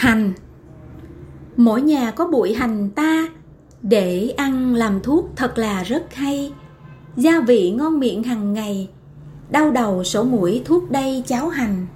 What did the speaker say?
Hành. Mỗi nhà có bụi hành ta, Để ăn làm thuốc thật là rất hay. Gia vị ngon miệng hàng ngày, Đau đầu sổ mũi thuốc đây cháo hành.